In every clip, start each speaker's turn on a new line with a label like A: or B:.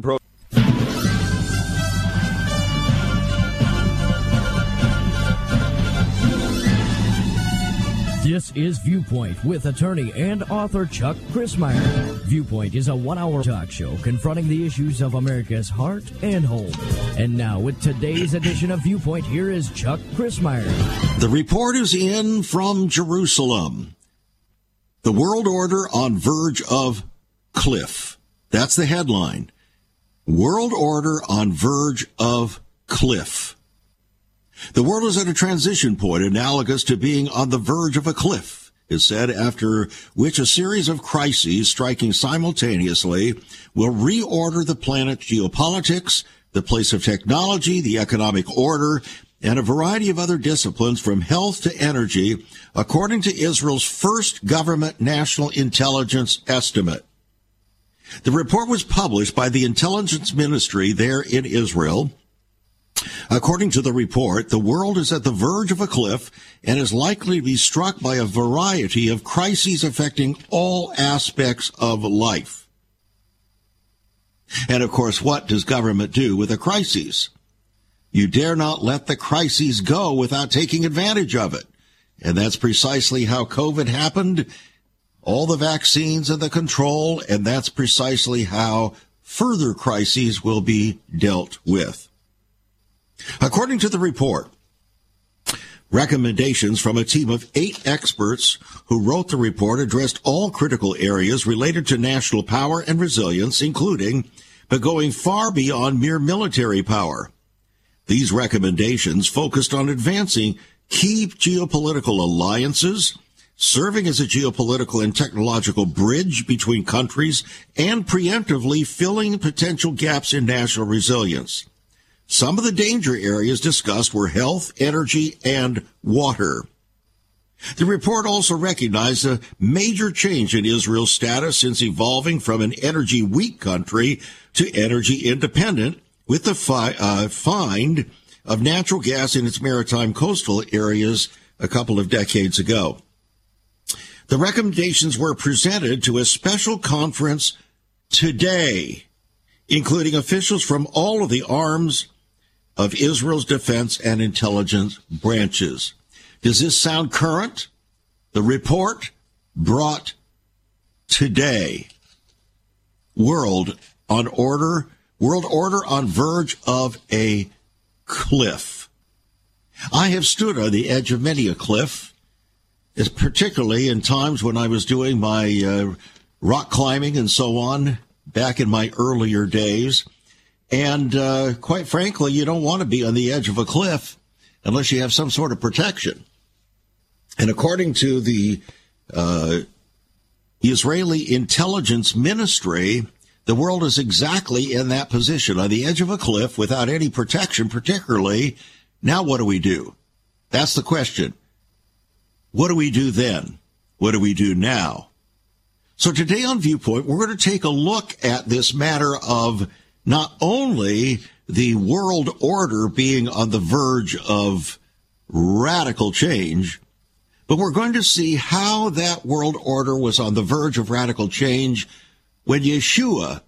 A: Pro.
B: This is Viewpoint with attorney and author Chuck Crismier. Viewpoint is a one hour talk show confronting the issues of America's heart and home. And now, with today's edition of Viewpoint, here is Chuck Crismier.
C: The report is in from Jerusalem. The world order on verge of cliff. That's the headline. World order on verge of cliff. The world is at a transition point analogous to being on the verge of a cliff, is said, after which a series of crises striking simultaneously will reorder the planet's geopolitics, the place of technology, the economic order, and a variety of other disciplines from health to energy, according to Israel's first government national intelligence estimate. The report was published by the intelligence ministry there in Israel According to the report, the world is at the verge of a cliff and is likely to be struck by a variety of crises affecting all aspects of life. And of course, what does government do with a crisis? You dare not let the crises go without taking advantage of it. And that's precisely how COVID happened. All the vaccines and the control, and that's precisely how further crises will be dealt with. According to the report, recommendations from a team of eight experts who wrote the report addressed all critical areas related to national power and resilience, including, but going far beyond mere military power. These recommendations focused on advancing key geopolitical alliances, serving as a geopolitical and technological bridge between countries, and preemptively filling potential gaps in national resilience. Some of the danger areas discussed were health, energy, and water. The report also recognized a major change in Israel's status since evolving from an energy weak country to energy independent with the fi- uh, find of natural gas in its maritime coastal areas a couple of decades ago. The recommendations were presented to a special conference today, including officials from all of the arms of Israel's defense and intelligence branches. Does this sound current? The report brought today. World on order, world order on verge of a cliff. I have stood on the edge of many a cliff, particularly in times when I was doing my uh, rock climbing and so on back in my earlier days. And uh, quite frankly, you don't want to be on the edge of a cliff unless you have some sort of protection. And according to the uh, Israeli intelligence ministry, the world is exactly in that position on the edge of a cliff without any protection, particularly. Now, what do we do? That's the question. What do we do then? What do we do now? So today on Viewpoint, we're going to take a look at this matter of not only the world order being on the verge of radical change, but we're going to see how that world order was on the verge of radical change when Yeshua,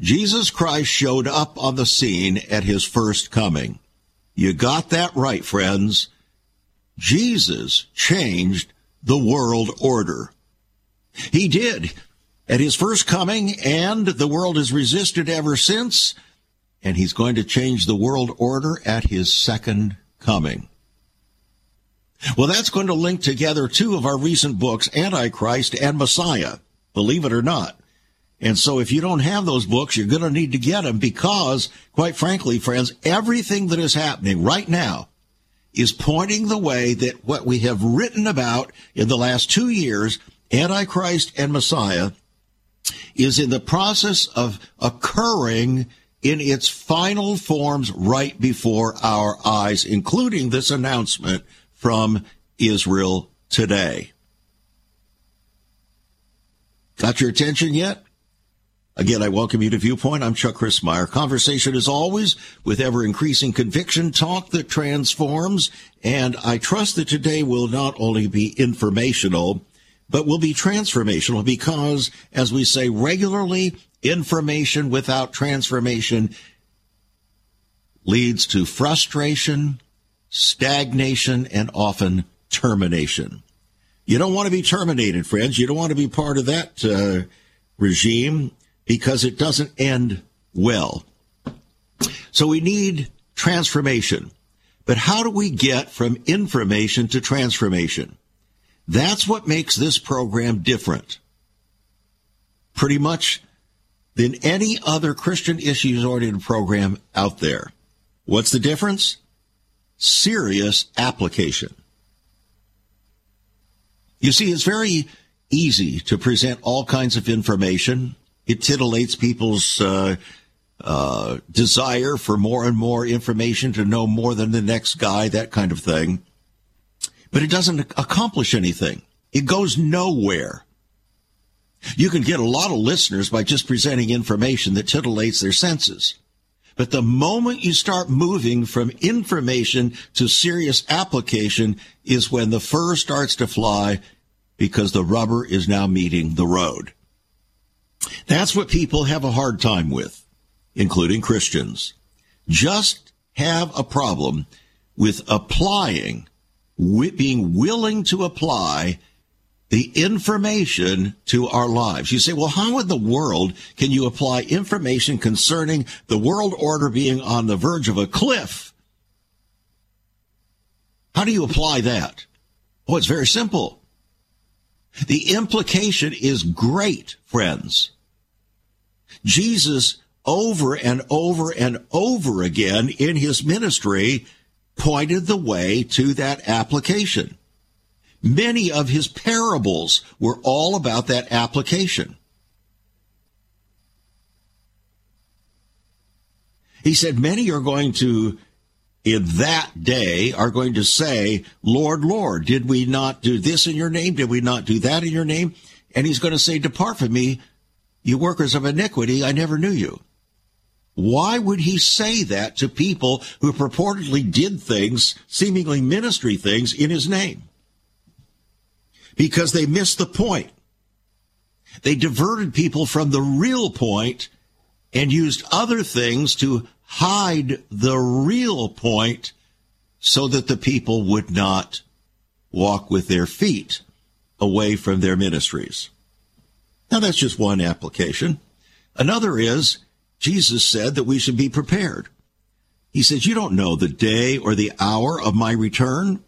C: Jesus Christ, showed up on the scene at his first coming. You got that right, friends. Jesus changed the world order. He did at his first coming, and the world has resisted ever since, and he's going to change the world order at his second coming. Well, that's going to link together two of our recent books, Antichrist and Messiah, believe it or not. And so if you don't have those books, you're going to need to get them because, quite frankly, friends, everything that is happening right now is pointing the way that what we have written about in the last two years, Antichrist and Messiah, is in the process of occurring in its final forms right before our eyes, including this announcement from Israel today. Got your attention yet? Again, I welcome you to Viewpoint. I'm Chuck Crismier. Conversation as always with ever increasing conviction, talk that transforms. And I trust that today will not only be informational, but will be transformational because, as we say regularly, information without transformation leads to frustration, stagnation, and often termination. You don't want to be terminated, friends. You don't want to be part of that uh, regime because it doesn't end well. So we need transformation. But how do we get from information to transformation? That's what makes this program different. Pretty much than any other Christian issues oriented program out there. What's the difference? Serious application. You see, it's very easy to present all kinds of information. It titillates people's uh, uh, desire for more and more information to know more than the next guy, that kind of thing. But it doesn't accomplish anything. It goes nowhere. You can get a lot of listeners by just presenting information that titillates their senses. But the moment you start moving from information to serious application is when the fur starts to fly because the rubber is now meeting the road. That's what people have a hard time with including Christians, just have a problem with applying, being willing to apply the information to our lives. You say, well, how in the world can you apply information concerning the world order being on the verge of a cliff? How do you apply that? Oh, it's very simple. The implication is great, friends. Jesus over and over and over again in his ministry pointed the way to that application. Many of his parables were all about that application. He said, Many are going to, in that day, are going to say, Lord, Lord, did we not do this in your name? Did we not do that in your name? And he's going to say, Depart from me, you workers of iniquity, I never knew you. Why would he say that to people who purportedly did things, seemingly ministry things, in his name? Because they missed the point. They diverted people from the real point and used other things to hide the real point so that the people would not walk with their feet away from their ministries. Now that's just one application. Another is Jesus said that we should be prepared. He says, You don't know the day or the hour of my return.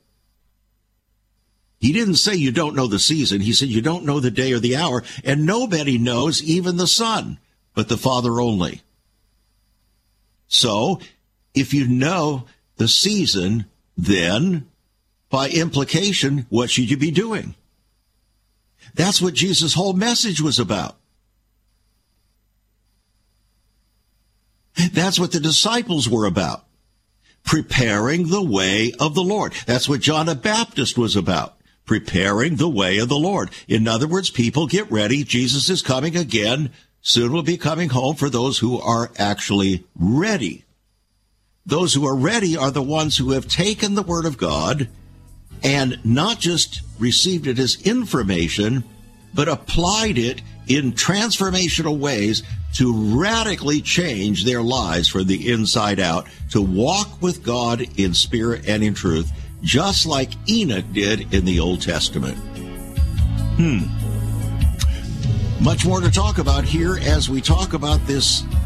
C: He didn't say you don't know the season. He said you don't know the day or the hour, and nobody knows, even the Son, but the Father only. So, if you know the season, then by implication, what should you be doing? That's what Jesus' whole message was about. That's what the disciples were about. Preparing the way of the Lord. That's what John the Baptist was about. Preparing the way of the Lord. In other words, people get ready. Jesus is coming again. Soon will be coming home for those who are actually ready. Those who are ready are the ones who have taken the Word of God and not just received it as information, but applied it in transformational ways to radically change their lives from the inside out, to walk with God in spirit and in truth, just like Enoch did in the Old Testament. Hmm. Much more to talk about here as we talk about this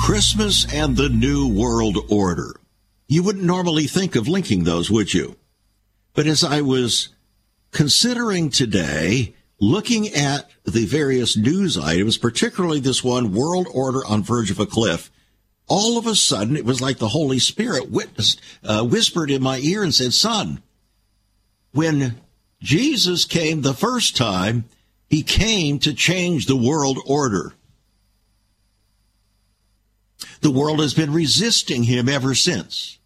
C: Christmas and the New World Order. You wouldn't normally think of linking those, would you? But as I was considering today, looking at the various news items, particularly this one, World Order on Verge of a Cliff, all of a sudden it was like the Holy Spirit witnessed, uh, whispered in my ear and said, son, when Jesus came the first time, he came to change the world order. The world has been resisting him ever since.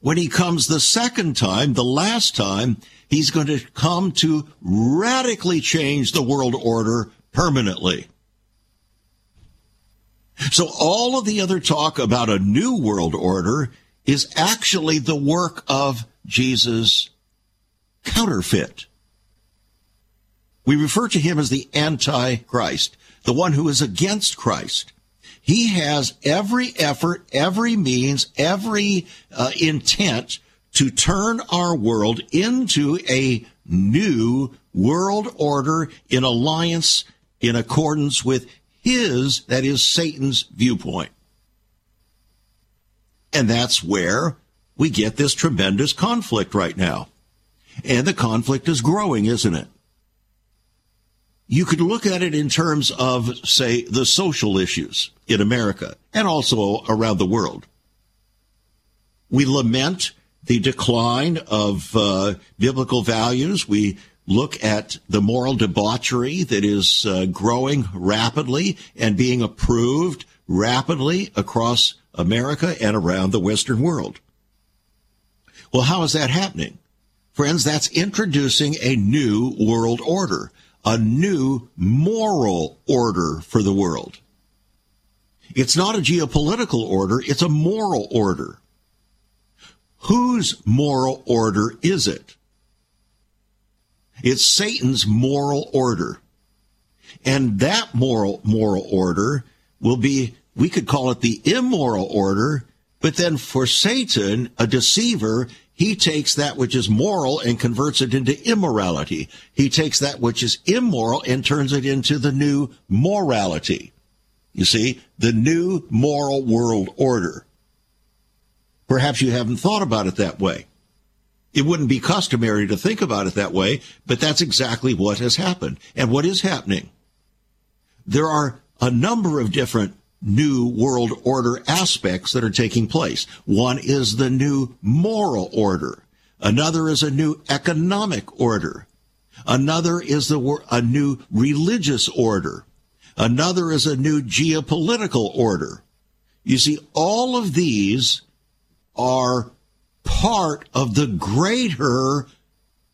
C: When he comes the second time, the last time, he's going to come to radically change the world order permanently. So all of the other talk about a new world order is actually the work of Jesus' counterfeit. We refer to him as the Antichrist, the one who is against Christ. He has every effort, every means, every uh, intent to turn our world into a new world order in alliance in accordance with his, that is Satan's viewpoint. And that's where we get this tremendous conflict right now. And the conflict is growing, isn't it? You could look at it in terms of, say, the social issues in America and also around the world. We lament the decline of uh, biblical values. We look at the moral debauchery that is uh, growing rapidly and being approved rapidly across America and around the Western world. Well, how is that happening? Friends, that's introducing a new world order, a new moral order for the world. It's not a geopolitical order, it's a moral order. Whose moral order is it? It's Satan's moral order. And that moral moral order will be we could call it the immoral order, but then for Satan, a deceiver, he takes that which is moral and converts it into immorality. He takes that which is immoral and turns it into the new morality. You see, the new moral world order. Perhaps you haven't thought about it that way. It wouldn't be customary to think about it that way, but that's exactly what has happened. And what is happening? There are a number of different new world order aspects that are taking place. One is the new moral order. Another is a new economic order. Another is the, a new religious order. Another is a new geopolitical order. You see, all of these are part of the greater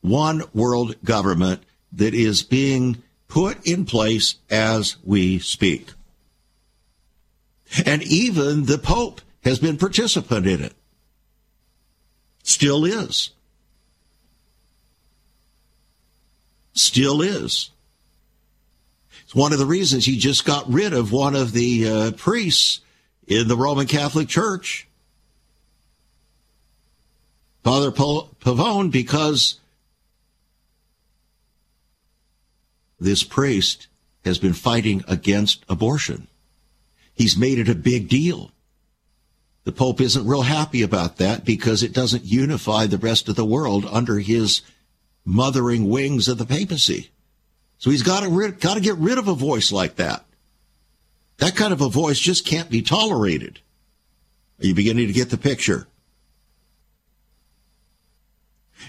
C: one world government that is being put in place as we speak. And even the Pope has been participant in it. Still is. Still is. It's one of the reasons he just got rid of one of the uh, priests in the Roman Catholic Church, Father Pavone, because this priest has been fighting against abortion. He's made it a big deal. The Pope isn't real happy about that because it doesn't unify the rest of the world under his mothering wings of the papacy. So he's got to got to get rid of a voice like that. That kind of a voice just can't be tolerated. Are you beginning to get the picture?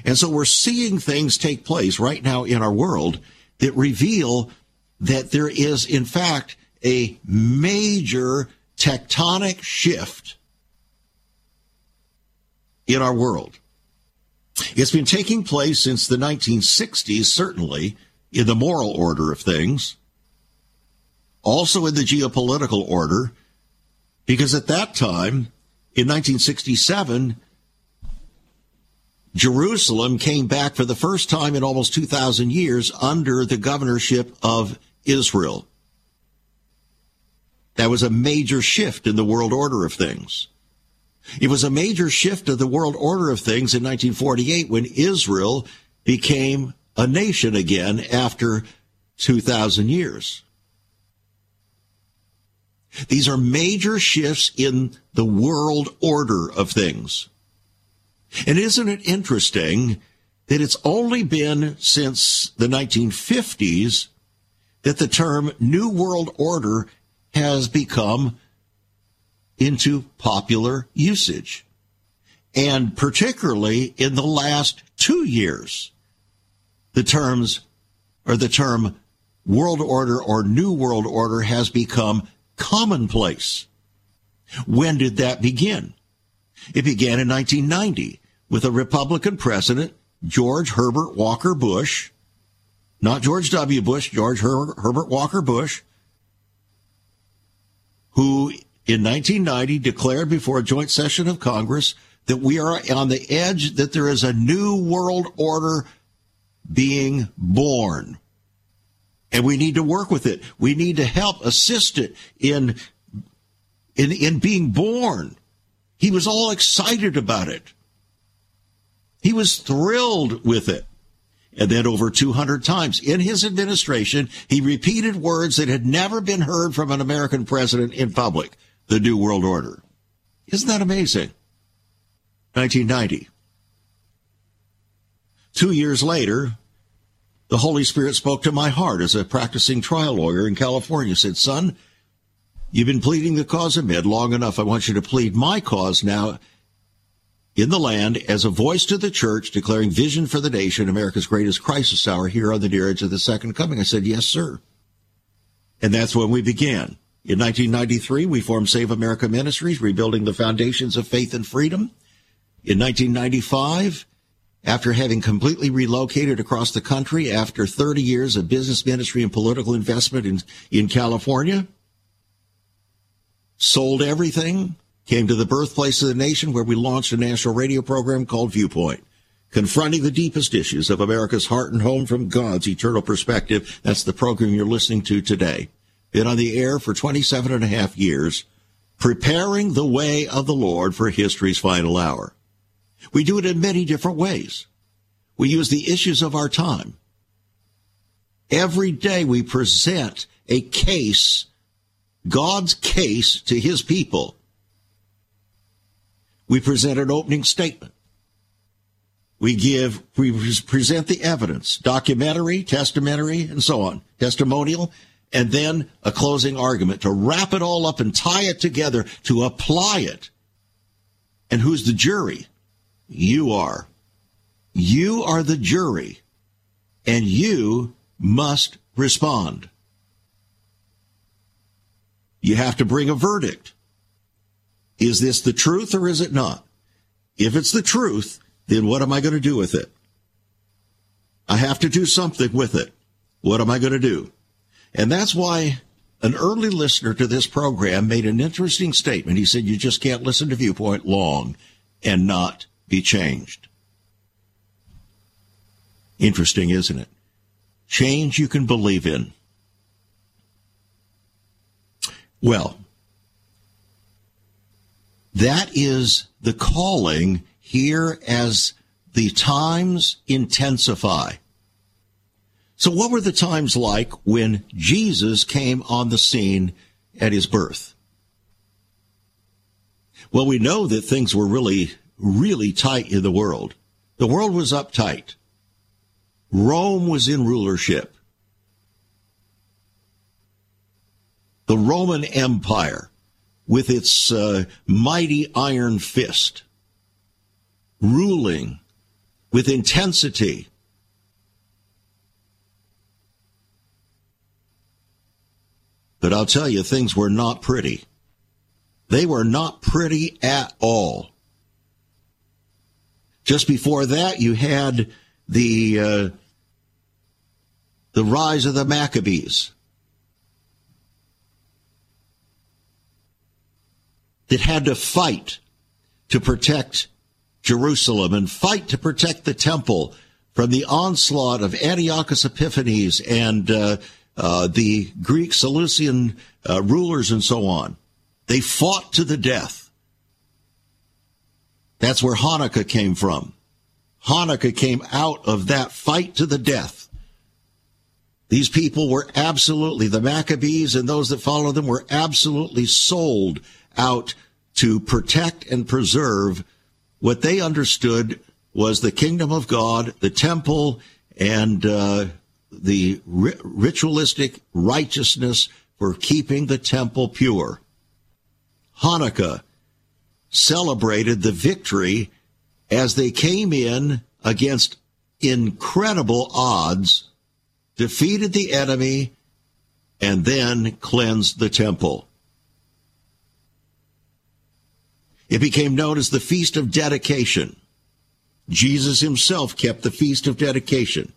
C: And so we're seeing things take place right now in our world that reveal that there is, in fact, a major tectonic shift in our world. It's been taking place since the 1960s, certainly, in the moral order of things, also in the geopolitical order, because at that time, in 1967, Jerusalem came back for the first time in almost 2,000 years under the governorship of Israel. That was a major shift in the world order of things. It was a major shift of the world order of things in 1948 when Israel became a nation again after 2,000 years. These are major shifts in the world order of things. And isn't it interesting that it's only been since the 1950s that the term New World Order has become into popular usage. And particularly in the last two years, the terms or the term world order or new world order has become commonplace. When did that begin? It began in 1990 with a Republican president, George Herbert Walker Bush, not George W. Bush, George Her- Herbert Walker Bush, who in 1990 declared before a joint session of Congress that we are on the edge, that there is a new world order being born. And we need to work with it. We need to help assist it in, in, in being born. He was all excited about it. He was thrilled with it. And then over 200 times in his administration, he repeated words that had never been heard from an American president in public. The New World Order. Isn't that amazing? 1990. Two years later, the Holy Spirit spoke to my heart as a practicing trial lawyer in California. Said, son, you've been pleading the cause of mid long enough. I want you to plead my cause now in the land as a voice to the church declaring vision for the nation, America's greatest crisis hour here on the near edge of the second coming. I said, yes, sir. And that's when we began. In 1993, we formed Save America Ministries, rebuilding the foundations of faith and freedom. In 1995, after having completely relocated across the country after 30 years of business ministry and political investment in, in California, sold everything, came to the birthplace of the nation where we launched a national radio program called Viewpoint, confronting the deepest issues of America's heart and home from God's eternal perspective. That's the program you're listening to today. Been on the air for 27 and a half years, preparing the way of the Lord for history's final hour. We do it in many different ways. We use the issues of our time. Every day we present a case, God's case to his people we present an opening statement. We give, we present the evidence, documentary, testamentary, and so on, testimonial, and then a closing argument to wrap it all up and tie it together to apply it. And who's the jury? You are. You are the jury, and you must respond. You have to bring a verdict. Is this the truth or is it not? If it's the truth, then what am I going to do with it? I have to do something with it. What am I going to do? And that's why an early listener to this program made an interesting statement. He said, You just can't listen to Viewpoint long and not be changed. Interesting, isn't it? Change you can believe in. Well, that is the calling here as the times intensify. So, what were the times like when Jesus came on the scene at his birth? Well, we know that things were really, really tight in the world. The world was uptight. Rome was in rulership. The Roman Empire with its uh, mighty iron fist, ruling with intensity. But I'll tell you, things were not pretty. They were not pretty at all. Just before that, you had the uh, the rise of the Maccabees. That had to fight to protect Jerusalem and fight to protect the temple from the onslaught of Antiochus Epiphanes and uh, uh, the Greek Seleucian uh, rulers and so on. They fought to the death. That's where Hanukkah came from. Hanukkah came out of that fight to the death. These people were absolutely, the Maccabees and those that followed them were absolutely sold out to protect and preserve what they understood was the kingdom of God, the temple, and uh, the ri- ritualistic righteousness for keeping the temple pure. Hanukkah celebrated the victory as they came in against incredible odds, defeated the enemy, and then cleansed the temple. It became known as the Feast of Dedication. Jesus himself kept the Feast of Dedication.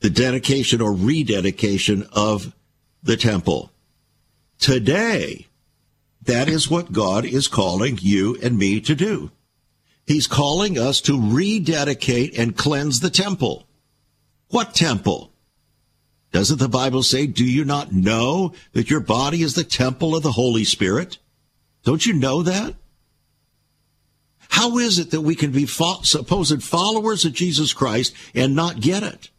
C: The dedication or rededication of the temple. Today, that is what God is calling you and me to do. He's calling us to rededicate and cleanse the temple. What temple? Doesn't the Bible say, do you not know that your body is the temple of the Holy Spirit? Don't you know that? How is it that we can be fo- supposed followers of Jesus Christ and not get it?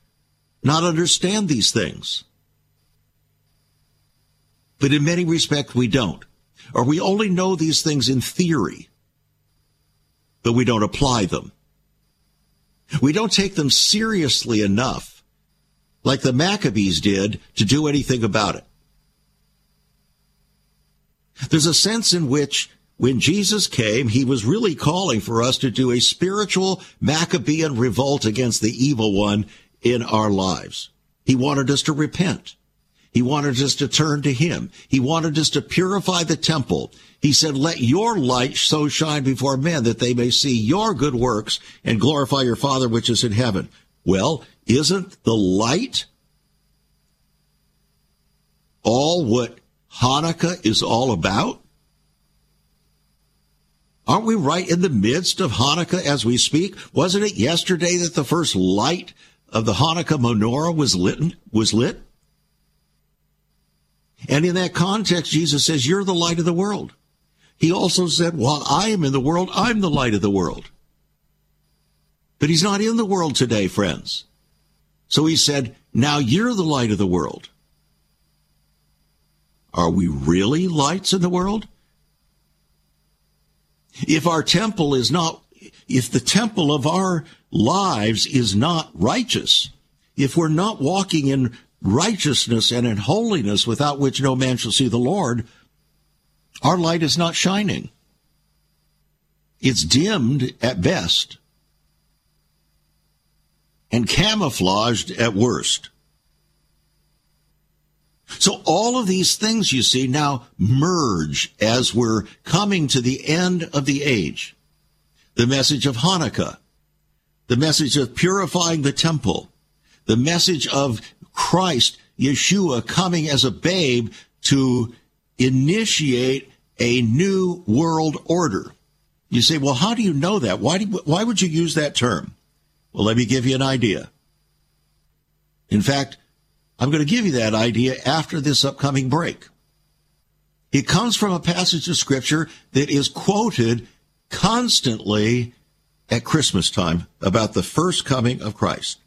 C: Not understand these things? But in many respects, we don't. Or we only know these things in theory, but we don't apply them. We don't take them seriously enough, like the Maccabees did, to do anything about it. There's a sense in which when Jesus came, he was really calling for us to do a spiritual Maccabean revolt against the evil one in our lives. He wanted us to repent. He wanted us to turn to him. He wanted us to purify the temple. He said, let your light so shine before men that they may see your good works and glorify your Father which is in heaven. Well, isn't the light all what Hanukkah is all about? Aren't we right in the midst of Hanukkah as we speak? Wasn't it yesterday that the first light of the Hanukkah menorah was lit? Was lit? And in that context, Jesus says, You're the light of the world. He also said, While I am in the world, I'm the light of the world. But he's not in the world today, friends. So he said, Now you're the light of the world. Are we really lights in the world? If our temple is not, if the temple of our lives is not righteous, if we're not walking in righteousness and in holiness without which no man shall see the Lord, our light is not shining. It's dimmed at best and camouflaged at worst. So all of these things you see now merge as we're coming to the end of the age. The message of Hanukkah, the message of purifying the temple, the message of Christ, Yeshua, coming as a babe to initiate a new world order. You say, well, how do you know that? Why, do, why would you use that term? Well, let me give you an idea. In fact, I'm going to give you that idea after this upcoming break. It comes from a passage of scripture that is quoted constantly at Christmas time about the first coming of Christ.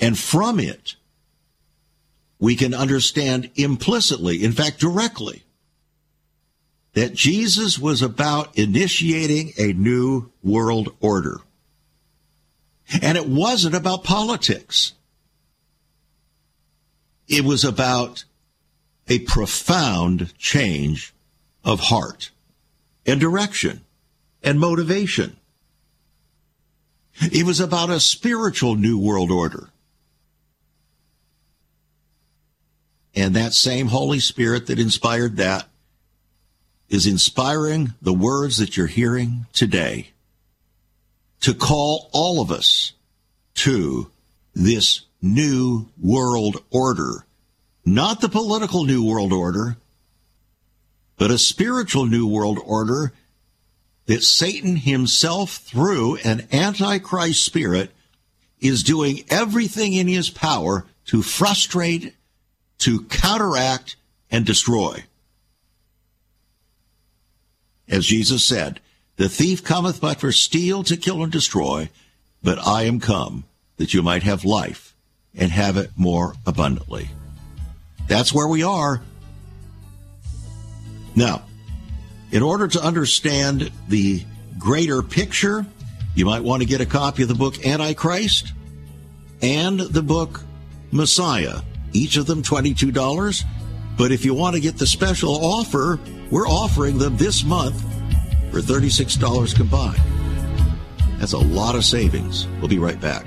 C: And from it, we can understand implicitly, in fact, directly, that Jesus was about initiating a new world order. And it wasn't about politics. It was about a profound change of heart and direction and motivation. It was about a spiritual new world order. And that same Holy Spirit that inspired that is inspiring the words that you're hearing today to call all of us to this new world order. Not the political new world order, but a spiritual new world order that Satan himself, through an antichrist spirit, is doing everything in his power to frustrate, to counteract, and destroy. As Jesus said, the thief cometh but for steal, to kill, and destroy, but I am come that you might have life and have it more abundantly. That's where we are. Now, in order to understand the greater picture, you might want to get a copy of the book Antichrist and the book Messiah, each of them $22. But if you want to get the special offer, we're offering them this month for $36 combined. That's a lot of savings. We'll be right back.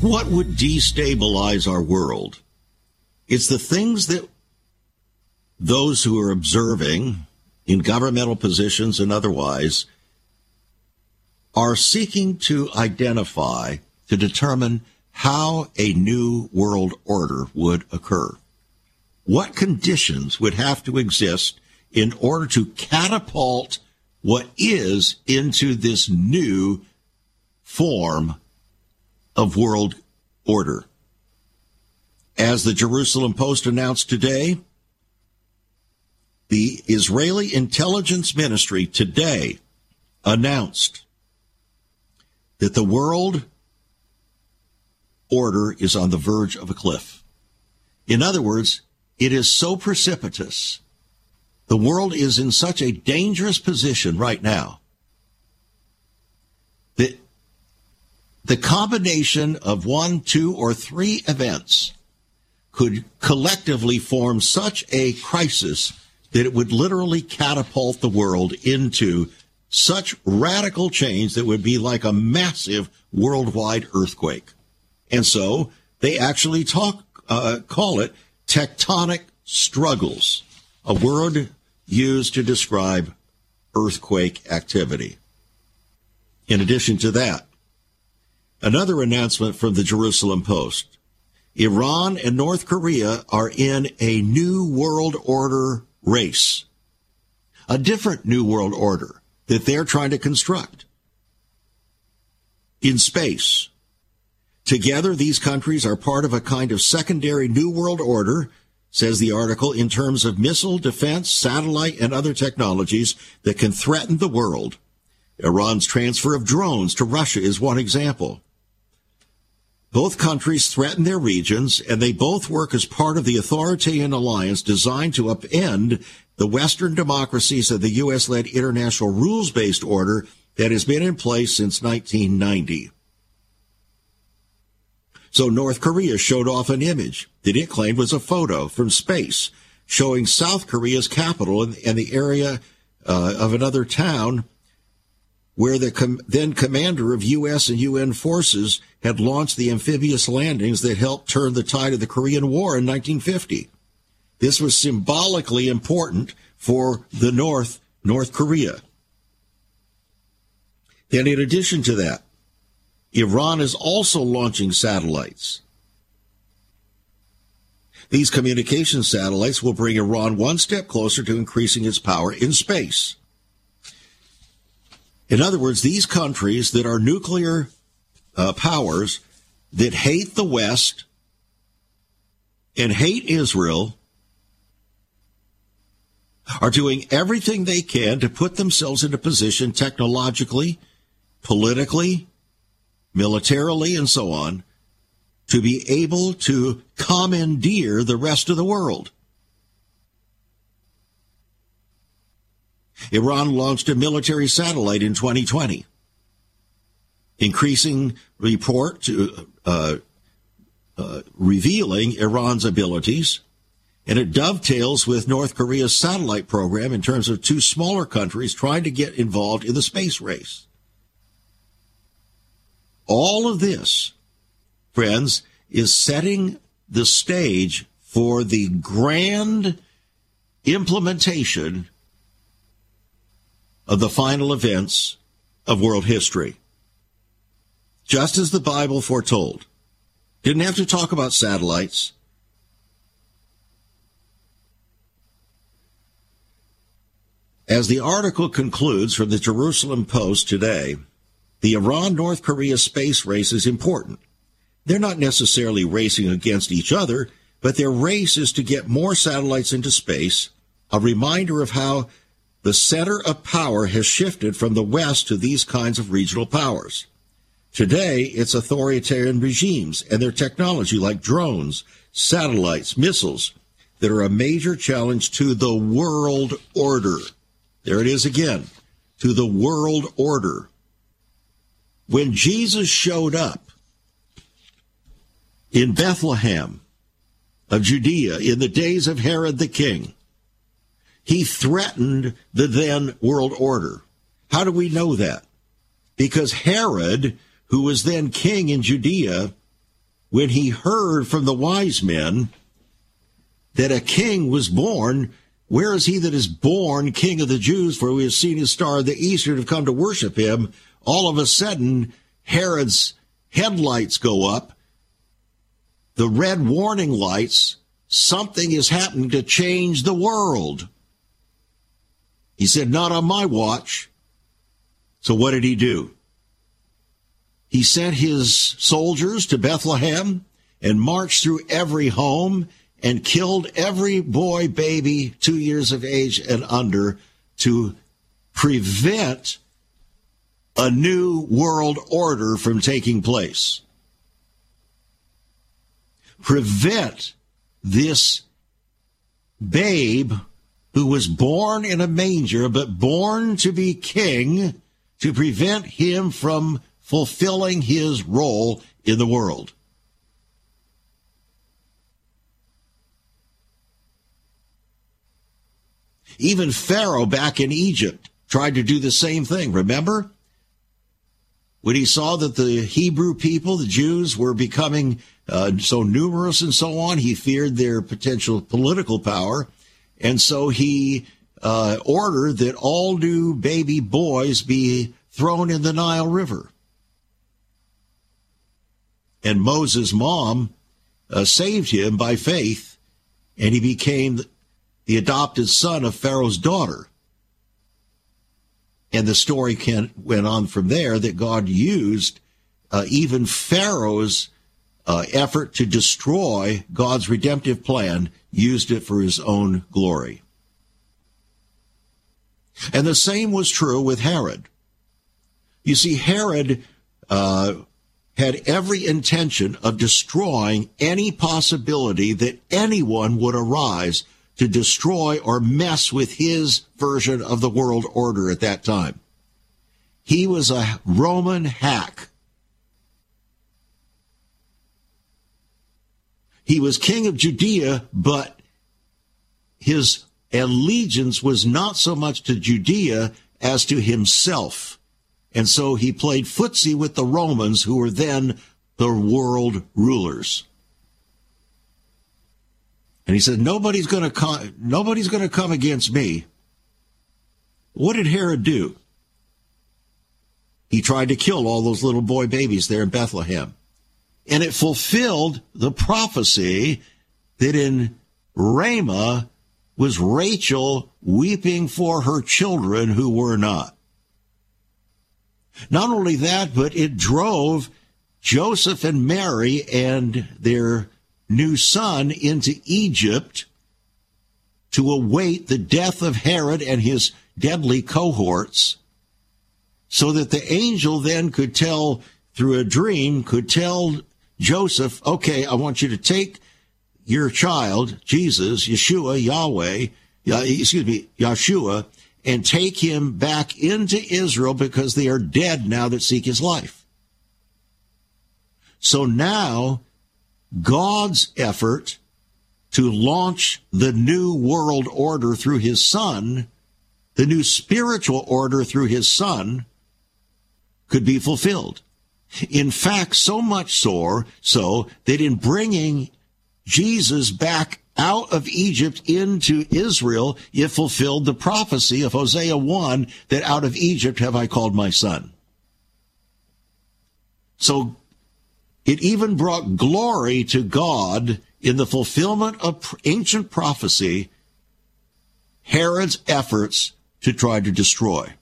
C: What would destabilize our world? It's the things that those who are observing in governmental positions and otherwise are seeking to identify to determine how a new world order would occur. What conditions would have to exist in order to catapult what is into this new form of world order. As the Jerusalem Post announced today, the Israeli intelligence ministry today announced that the world order is on the verge of a cliff. In other words, it is so precipitous. The world is in such a dangerous position right now that the combination of one, two, or three events could collectively form such a crisis that it would literally catapult the world into such radical change that would be like a massive worldwide earthquake. And so they actually talk, uh, call it tectonic struggles, a word used to describe earthquake activity. In addition to that, Another announcement from the Jerusalem Post. Iran and North Korea are in a new world order race. A different new world order that they're trying to construct in space. Together, these countries are part of a kind of secondary new world order, says the article, in terms of missile defense, satellite, and other technologies that can threaten the world. Iran's transfer of drones to Russia is one example. Both countries threaten their regions, and they both work as part of the authoritarian alliance designed to upend the Western democracies of the U.S. led international rules based order that has been in place since 1990. So North Korea showed off an image that it claimed was a photo from space showing South Korea's capital and, and the area uh, of another town where the com- then commander of U.S. and UN forces had launched the amphibious landings that helped turn the tide of the Korean War in 1950. This was symbolically important for the North, North Korea. Then in addition to that, Iran is also launching satellites. These communication satellites will bring Iran one step closer to increasing its power in space. In other words, these countries that are nuclear uh, powers that hate the West and hate Israel are doing everything they can to put themselves in a position technologically, politically, militarily, and so on to be able to commandeer the rest of the world. Iran launched a military satellite in 2020, increasing report uh, uh, revealing Iran's abilities, and it dovetails with North Korea's satellite program in terms of two smaller countries trying to get involved in the space race. All of this, friends, is setting the stage for the grand implementation of the final events of world history. Just as the Bible foretold. Didn't have to talk about satellites. As the article concludes from the Jerusalem Post today, the Iran North Korea space race is important. They're not necessarily racing against each other, but their race is to get more satellites into space, a reminder of how the center of power has shifted from the West to these kinds of regional powers. Today, it's authoritarian regimes and their technology like drones, satellites, missiles that are a major challenge to the world order. There it is again, to the world order. When Jesus showed up in Bethlehem of Judea in the days of Herod the king, he threatened the then world order. How do we know that? Because Herod, who was then king in Judea, when he heard from the wise men that a king was born, where is he that is born king of the Jews? For we have seen his star in the east and have come to worship him. All of a sudden, Herod's headlights go up, the red warning lights. Something is happening to change the world. He said, Not on my watch. So what did he do? He sent his soldiers to Bethlehem and marched through every home and killed every boy, baby, two years of age and under to prevent a new world order from taking place. Prevent this babe who was born in a manger, but born to be king to prevent him from fulfilling his role in the world. Even Pharaoh back in Egypt tried to do the same thing. Remember? When he saw that the Hebrew people, the Jews, were becoming uh, so numerous and so on, he feared their potential political power. And so he uh, ordered that all new baby boys be thrown in the Nile River. And Moses' mom uh, saved him by faith, and he became the adopted son of Pharaoh's daughter. And the story can, went on from there that God used uh, even Pharaoh's uh, effort to destroy God's redemptive plan used it for his own glory. And the same was true with Herod. You see, Herod uh, had every intention of destroying any possibility that anyone would arise to destroy or mess with his version of the world order at that time. He was a Roman hack. He was king of Judea, but his allegiance was not so much to Judea as to himself. And so he played footsie with the Romans, who were then the world rulers. And he said, nobody's going to come, nobody's going to come against me. What did Herod do? He tried to kill all those little boy babies there in Bethlehem and it fulfilled the prophecy that in Ramah was Rachel weeping for her children who were not. Not only that, but it drove Joseph and Mary and their new son into Egypt to await the death of Herod and his deadly cohorts so that the angel then could tell through a dream could tell Joseph, okay, I want you to take your child, Jesus, Yeshua, Yahweh, excuse me, Yeshua, and take him back into Israel because they are dead now that seek his life. So now God's effort to launch the new world order through his son, the new spiritual order through his son, could be fulfilled. In fact, so much so, so that in bringing Jesus back out of Egypt into Israel, it fulfilled the prophecy of Hosea 1 that out of Egypt have I called my son. So it even brought glory to God in the fulfillment of ancient prophecy, Herod's efforts to try to destroy.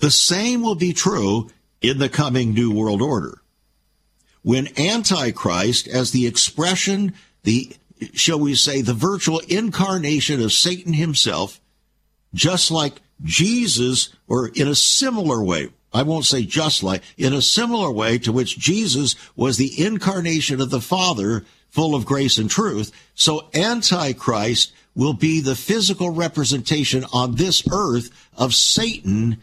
C: The same will be true in the coming New World Order. When Antichrist, as the expression, the, shall we say, the virtual incarnation of Satan himself, just like Jesus, or in a similar way, I won't say just like, in a similar way to which Jesus was the incarnation of the Father, full of grace and truth, so Antichrist will be the physical representation on this earth of Satan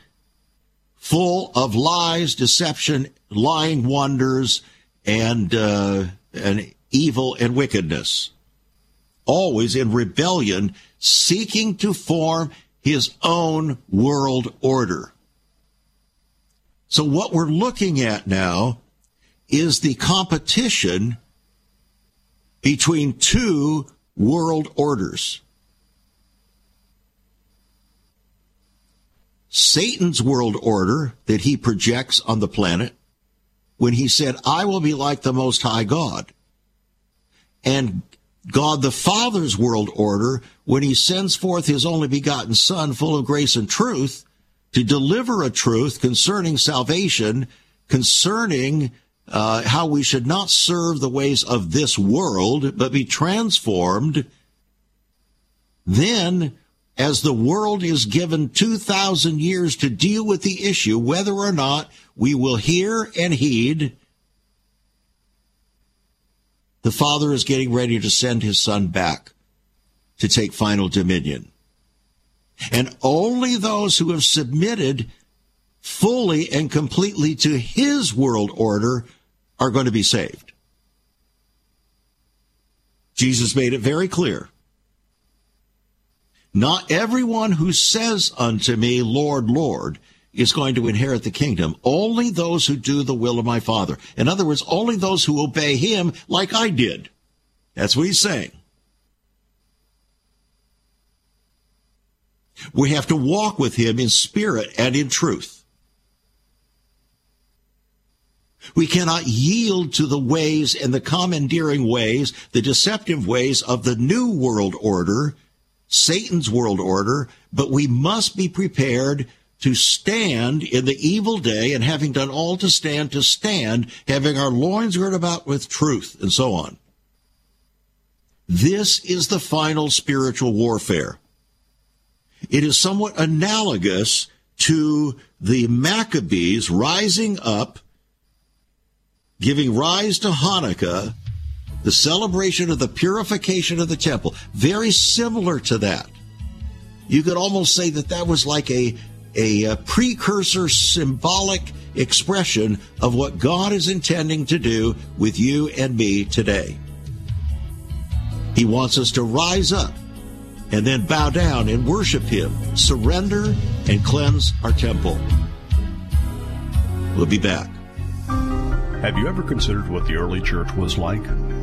C: full of lies, deception, lying wonders, and, uh, and evil and wickedness. Always in rebellion, seeking to form his own world order. So what we're looking at now is the competition between two world orders. Satan's world order that he projects on the planet when he said, I will be like the Most High God. And God the Father's world order when he sends forth his only begotten Son, full of grace and truth, to deliver a truth concerning salvation, concerning uh, how we should not serve the ways of this world, but be transformed. Then as the world is given 2,000 years to deal with the issue, whether or not we will hear and heed, the Father is getting ready to send his Son back to take final dominion. And only those who have submitted fully and completely to his world order are going to be saved. Jesus made it very clear not everyone who says unto me, Lord, Lord, is going to inherit the kingdom. Only those who do the will of my Father. In other words, only those who obey him like I did. That's what he's saying. We have to walk with him in spirit and in truth. We cannot yield to the ways and the commandeering ways, the deceptive ways of the new world order Satan's world order, but we must be prepared to stand in the evil day and having done all to stand, to stand, having our loins girt about with truth and so on. This is the final spiritual warfare. It is somewhat analogous to the Maccabees rising up, giving rise to Hanukkah, the celebration of the purification of the temple, very similar to that. You could almost say that that was like a, a, precursor symbolic expression of what God is intending to do with you and me today. He wants us to rise up and then bow down and worship Him, surrender and cleanse our temple. We'll be back.
D: Have you ever considered what the early church was like?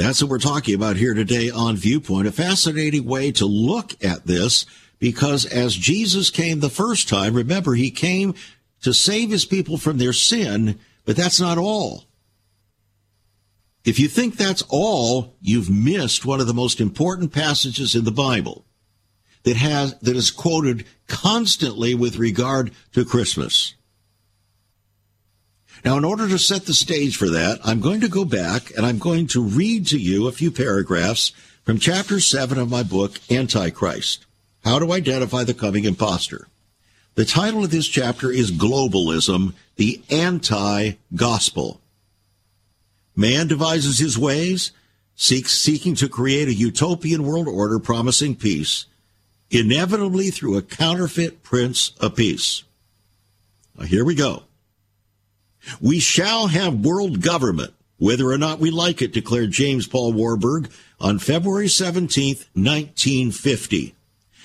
C: That's what we're talking about here today on Viewpoint. A fascinating way to look at this because as Jesus came the first time, remember, he came to save his people from their sin, but that's not all. If you think that's all, you've missed one of the most important passages in the Bible. that has that is quoted constantly with regard to Christmas. Now, in order to set the stage for that, I'm going to go back and I'm going to read to you a few paragraphs from chapter 7 of my book, Antichrist How to Identify the Coming Impostor. The title of this chapter is Globalism, the Anti Gospel. Man devises his ways, seeks, seeking to create a utopian world order promising peace, inevitably through a counterfeit prince of peace. Now, here we go. We shall have world government, whether or not we like it, declared James Paul Warburg on February 17, 1950.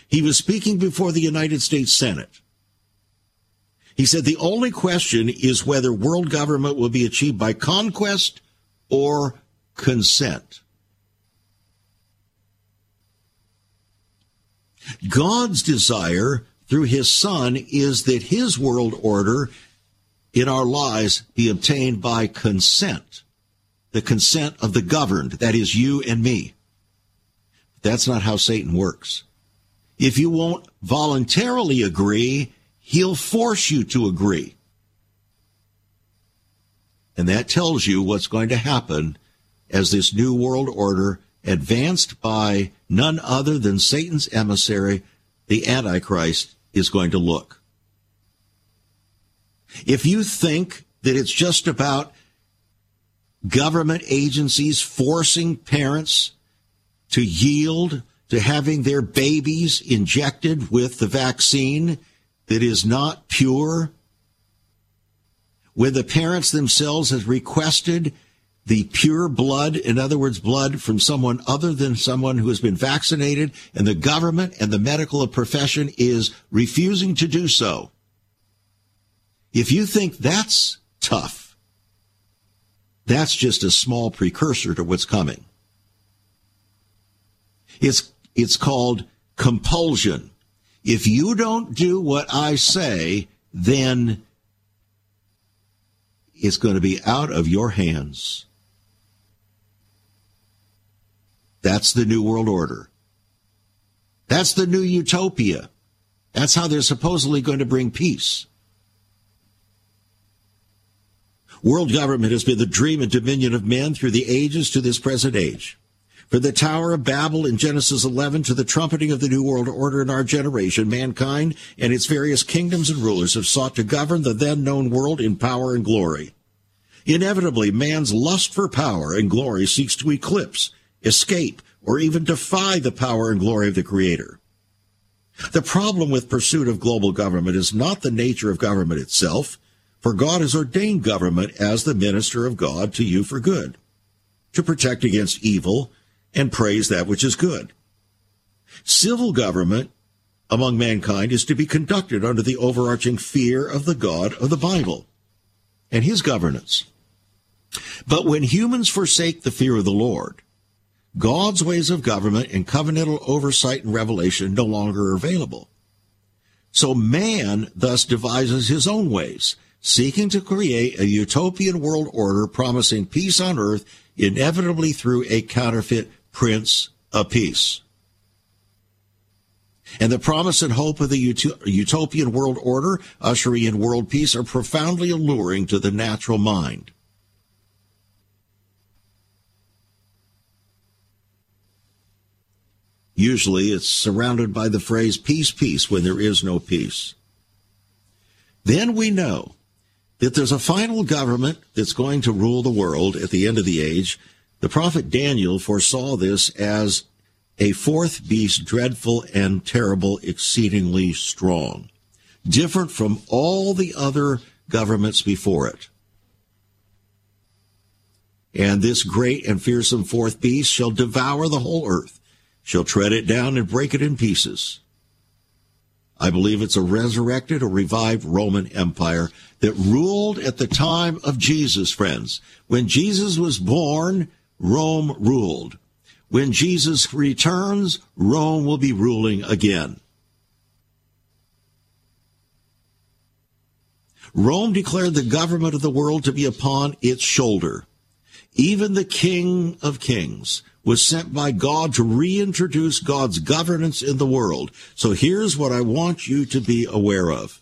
C: He was speaking before the United States Senate. He said the only question is whether world government will be achieved by conquest or consent. God's desire through his son is that his world order in our lives be obtained by consent, the consent of the governed, that is you and me. That's not how Satan works. If you won't voluntarily agree, he'll force you to agree. And that tells you what's going to happen as this new world order, advanced by none other than Satan's emissary, the Antichrist, is going to look. If you think that it's just about government agencies forcing parents to yield to having their babies injected with the vaccine that is not pure, when the parents themselves have requested the pure blood, in other words, blood from someone other than someone who has been vaccinated, and the government and the medical profession is refusing to do so. If you think that's tough, that's just a small precursor to what's coming. It's, it's called compulsion. If you don't do what I say, then it's going to be out of your hands. That's the New World Order. That's the new utopia. That's how they're supposedly going to bring peace. World government has been the dream and dominion of men through the ages to this present age. From the Tower of Babel in Genesis 11 to the trumpeting of the New World Order in our generation, mankind and its various kingdoms and rulers have sought to govern the then known world in power and glory. Inevitably, man's lust for power and glory seeks to eclipse, escape, or even defy the power and glory of the Creator. The problem with pursuit of global government is not the nature of government itself, for God has ordained government as the minister of God to you for good, to protect against evil and praise that which is good. Civil government among mankind is to be conducted under the overarching fear of the God of the Bible and his governance. But when humans forsake the fear of the Lord, God's ways of government and covenantal oversight and revelation no longer are available. So man thus devises his own ways seeking to create a utopian world order promising peace on earth, inevitably through a counterfeit prince of peace. And the promise and hope of the utopian world order, ushering in world peace, are profoundly alluring to the natural mind. Usually it's surrounded by the phrase peace, peace, when there is no peace. Then we know that there's a final government that's going to rule the world at the end of the age. The prophet Daniel foresaw this as a fourth beast, dreadful and terrible, exceedingly strong, different from all the other governments before it. And this great and fearsome fourth beast shall devour the whole earth, shall tread it down and break it in pieces. I believe it's a resurrected or revived Roman Empire that ruled at the time of Jesus, friends. When Jesus was born, Rome ruled. When Jesus returns, Rome will be ruling again. Rome declared the government of the world to be upon its shoulder. Even the King of Kings was sent by God to reintroduce God's governance in the world. So here's what I want you to be aware of.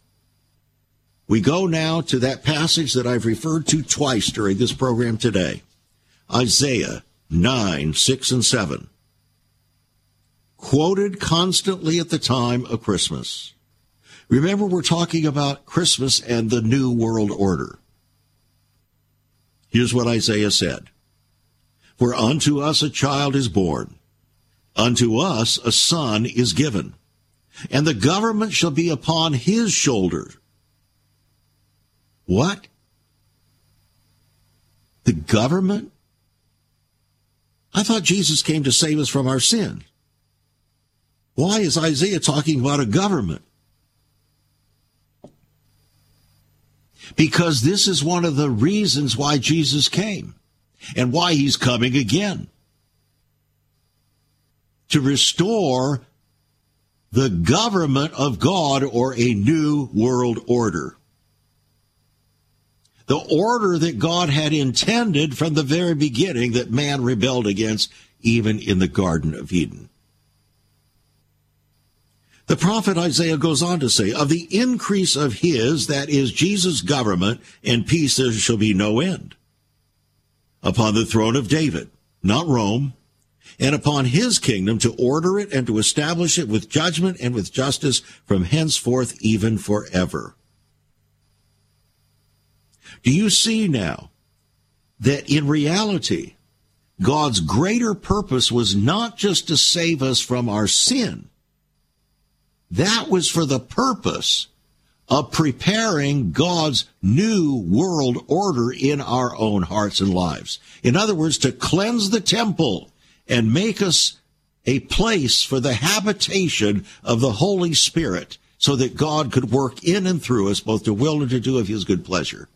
C: We go now to that passage that I've referred to twice during this program today. Isaiah 9, 6, and 7. Quoted constantly at the time of Christmas. Remember, we're talking about Christmas and the New World Order. Here's what Isaiah said For unto us a child is born, unto us a son is given, and the government shall be upon his shoulder. What? The government? I thought Jesus came to save us from our sin. Why is Isaiah talking about a government? Because this is one of the reasons why Jesus came and why he's coming again. To restore the government of God or a new world order. The order that God had intended from the very beginning that man rebelled against, even in the Garden of Eden. The prophet Isaiah goes on to say, Of the increase of his, that is Jesus' government, and peace there shall be no end. Upon the throne of David, not Rome, and upon his kingdom to order it and to establish it with judgment and with justice from henceforth even forever. Do you see now that in reality, God's greater purpose was not just to save us from our sin, that was for the purpose of preparing God's new world order in our own hearts and lives. In other words, to cleanse the temple and make us a place for the habitation of the Holy Spirit so that God could work in and through us both to will and to do of his good pleasure.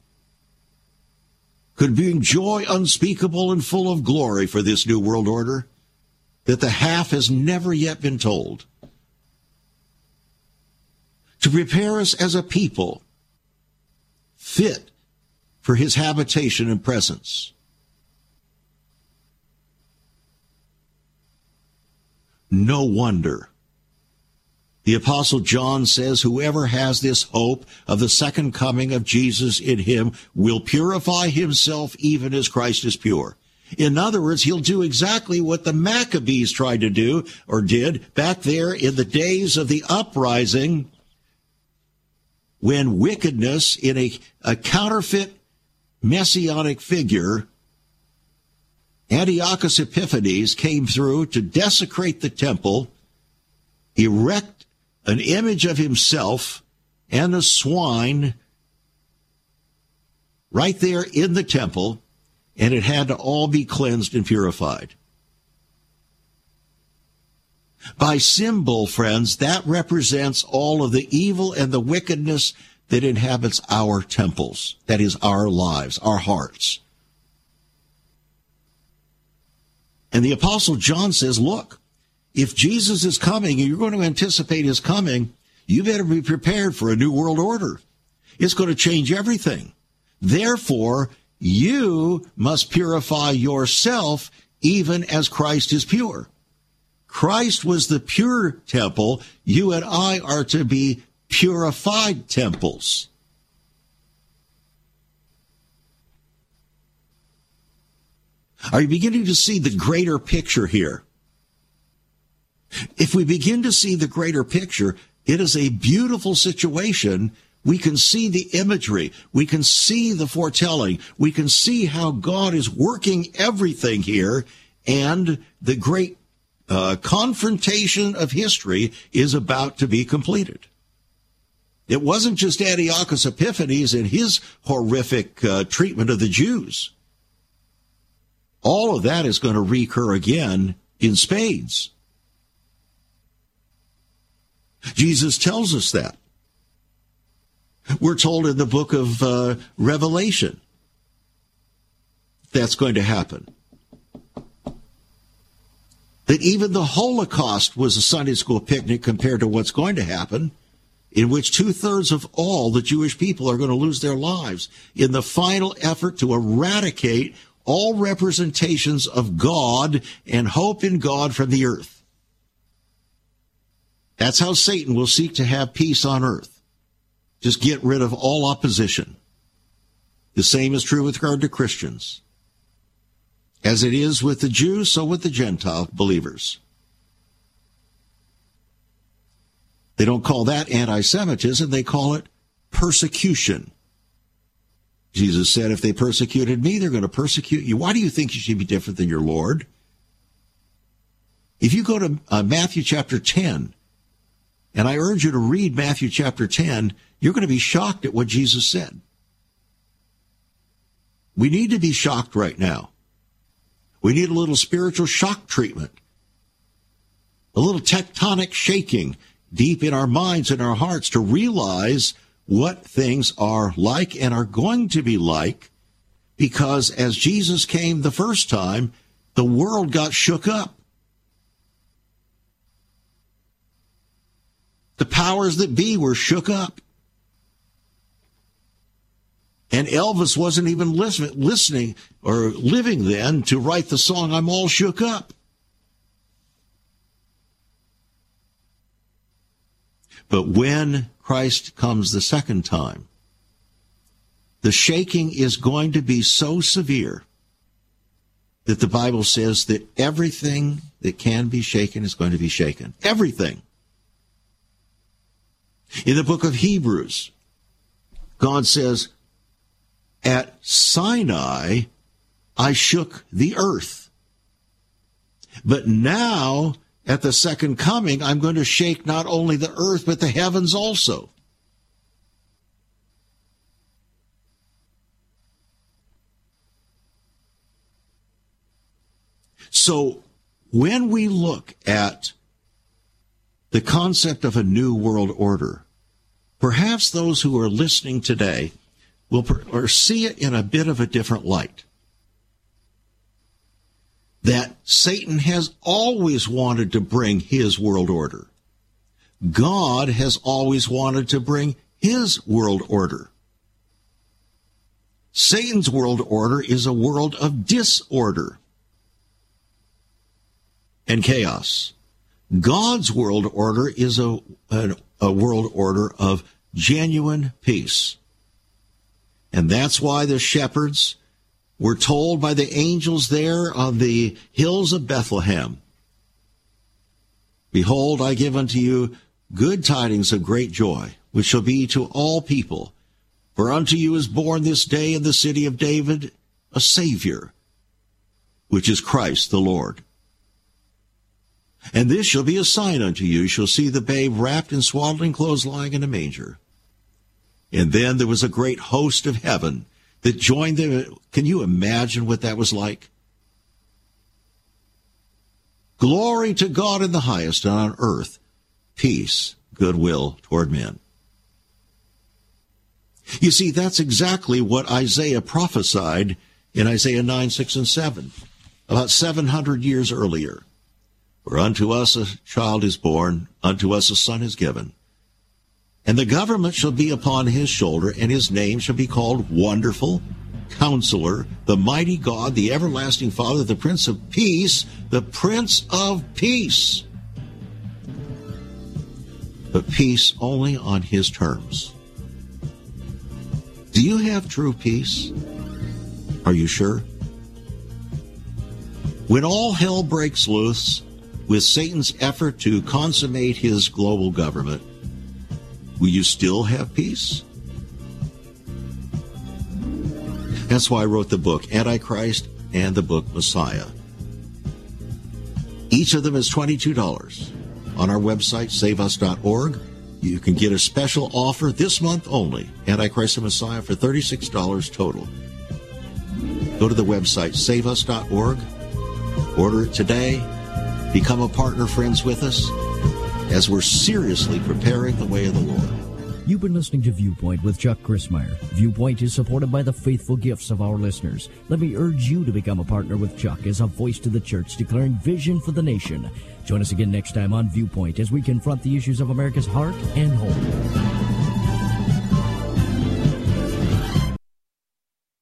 C: Could bring joy unspeakable and full of glory for this new world order that the half has never yet been told to prepare us as a people fit for his habitation and presence. No wonder. The apostle John says, whoever has this hope of the second coming of Jesus in him will purify himself even as Christ is pure. In other words, he'll do exactly what the Maccabees tried to do or did back there in the days of the uprising when wickedness in a, a counterfeit messianic figure, Antiochus Epiphanes, came through to desecrate the temple, erect an image of himself and a swine right there in the temple, and it had to all be cleansed and purified. By symbol, friends, that represents all of the evil and the wickedness that inhabits our temples. That is our lives, our hearts. And the apostle John says, look, if Jesus is coming and you're going to anticipate his coming, you better be prepared for a new world order. It's going to change everything. Therefore, you must purify yourself even as Christ is pure. Christ was the pure temple. You and I are to be purified temples. Are you beginning to see the greater picture here? If we begin to see the greater picture, it is a beautiful situation. We can see the imagery. We can see the foretelling. We can see how God is working everything here and the great uh, confrontation of history is about to be completed. It wasn't just Antiochus Epiphanes and his horrific uh, treatment of the Jews. All of that is going to recur again in spades. Jesus tells us that. We're told in the book of uh, Revelation that's going to happen that even the Holocaust was a Sunday school picnic compared to what's going to happen, in which two thirds of all the Jewish people are going to lose their lives in the final effort to eradicate all representations of God and hope in God from the earth. That's how Satan will seek to have peace on earth. Just get rid of all opposition. The same is true with regard to Christians. As it is with the Jews, so with the Gentile believers. They don't call that anti Semitism, they call it persecution. Jesus said, if they persecuted me, they're going to persecute you. Why do you think you should be different than your Lord? If you go to uh, Matthew chapter 10, and I urge you to read Matthew chapter 10, you're going to be shocked at what Jesus said. We need to be shocked right now. We need a little spiritual shock treatment, a little tectonic shaking deep in our minds and our hearts to realize what things are like and are going to be like because as Jesus came the first time, the world got shook up. The powers that be were shook up. And Elvis wasn't even listen, listening or living then to write the song, I'm All Shook Up. But when Christ comes the second time, the shaking is going to be so severe that the Bible says that everything that can be shaken is going to be shaken. Everything. In the book of Hebrews, God says, At Sinai, I shook the earth. But now at the second coming, I'm going to shake not only the earth, but the heavens also. So when we look at the concept of a new world order, perhaps those who are listening today will per- or see it in a bit of a different light that Satan has always wanted to bring his world order. God has always wanted to bring his world order. Satan's world order is a world of disorder and chaos. God's world order is a, a, a, world order of genuine peace. And that's why the shepherds were told by the angels there on the hills of Bethlehem Behold, I give unto you good tidings of great joy, which shall be to all people. For unto you is born this day in the city of David a Savior, which is Christ the Lord. And this shall be a sign unto you. You shall see the babe wrapped in swaddling clothes lying in a manger. And then there was a great host of heaven that joined them. Can you imagine what that was like? Glory to God in the highest, and on earth, peace, goodwill toward men. You see, that's exactly what Isaiah prophesied in Isaiah 9, 6, and 7, about 700 years earlier. For unto us a child is born, unto us a son is given, and the government shall be upon his shoulder, and his name shall be called Wonderful, Counselor, the Mighty God, the Everlasting Father, the Prince of Peace, the Prince of Peace. But peace only on his terms. Do you have true peace? Are you sure? When all hell breaks loose with Satan's effort to consummate his global government, will you still have peace? That's why I wrote the book Antichrist and the book Messiah. Each of them is $22 on our website, saveus.org. You can get a special offer this month only, Antichrist and Messiah, for $36 total. Go to the website, saveus.org, order it today, become a partner friends with us, as we're seriously preparing the way of the Lord.
B: You've been listening to Viewpoint with Chuck Crismier. Viewpoint is supported by the faithful gifts of our listeners. Let me urge you to become a partner with Chuck as a voice to the church declaring vision for the nation. Join us again next time on Viewpoint as we confront the issues of America's heart and home.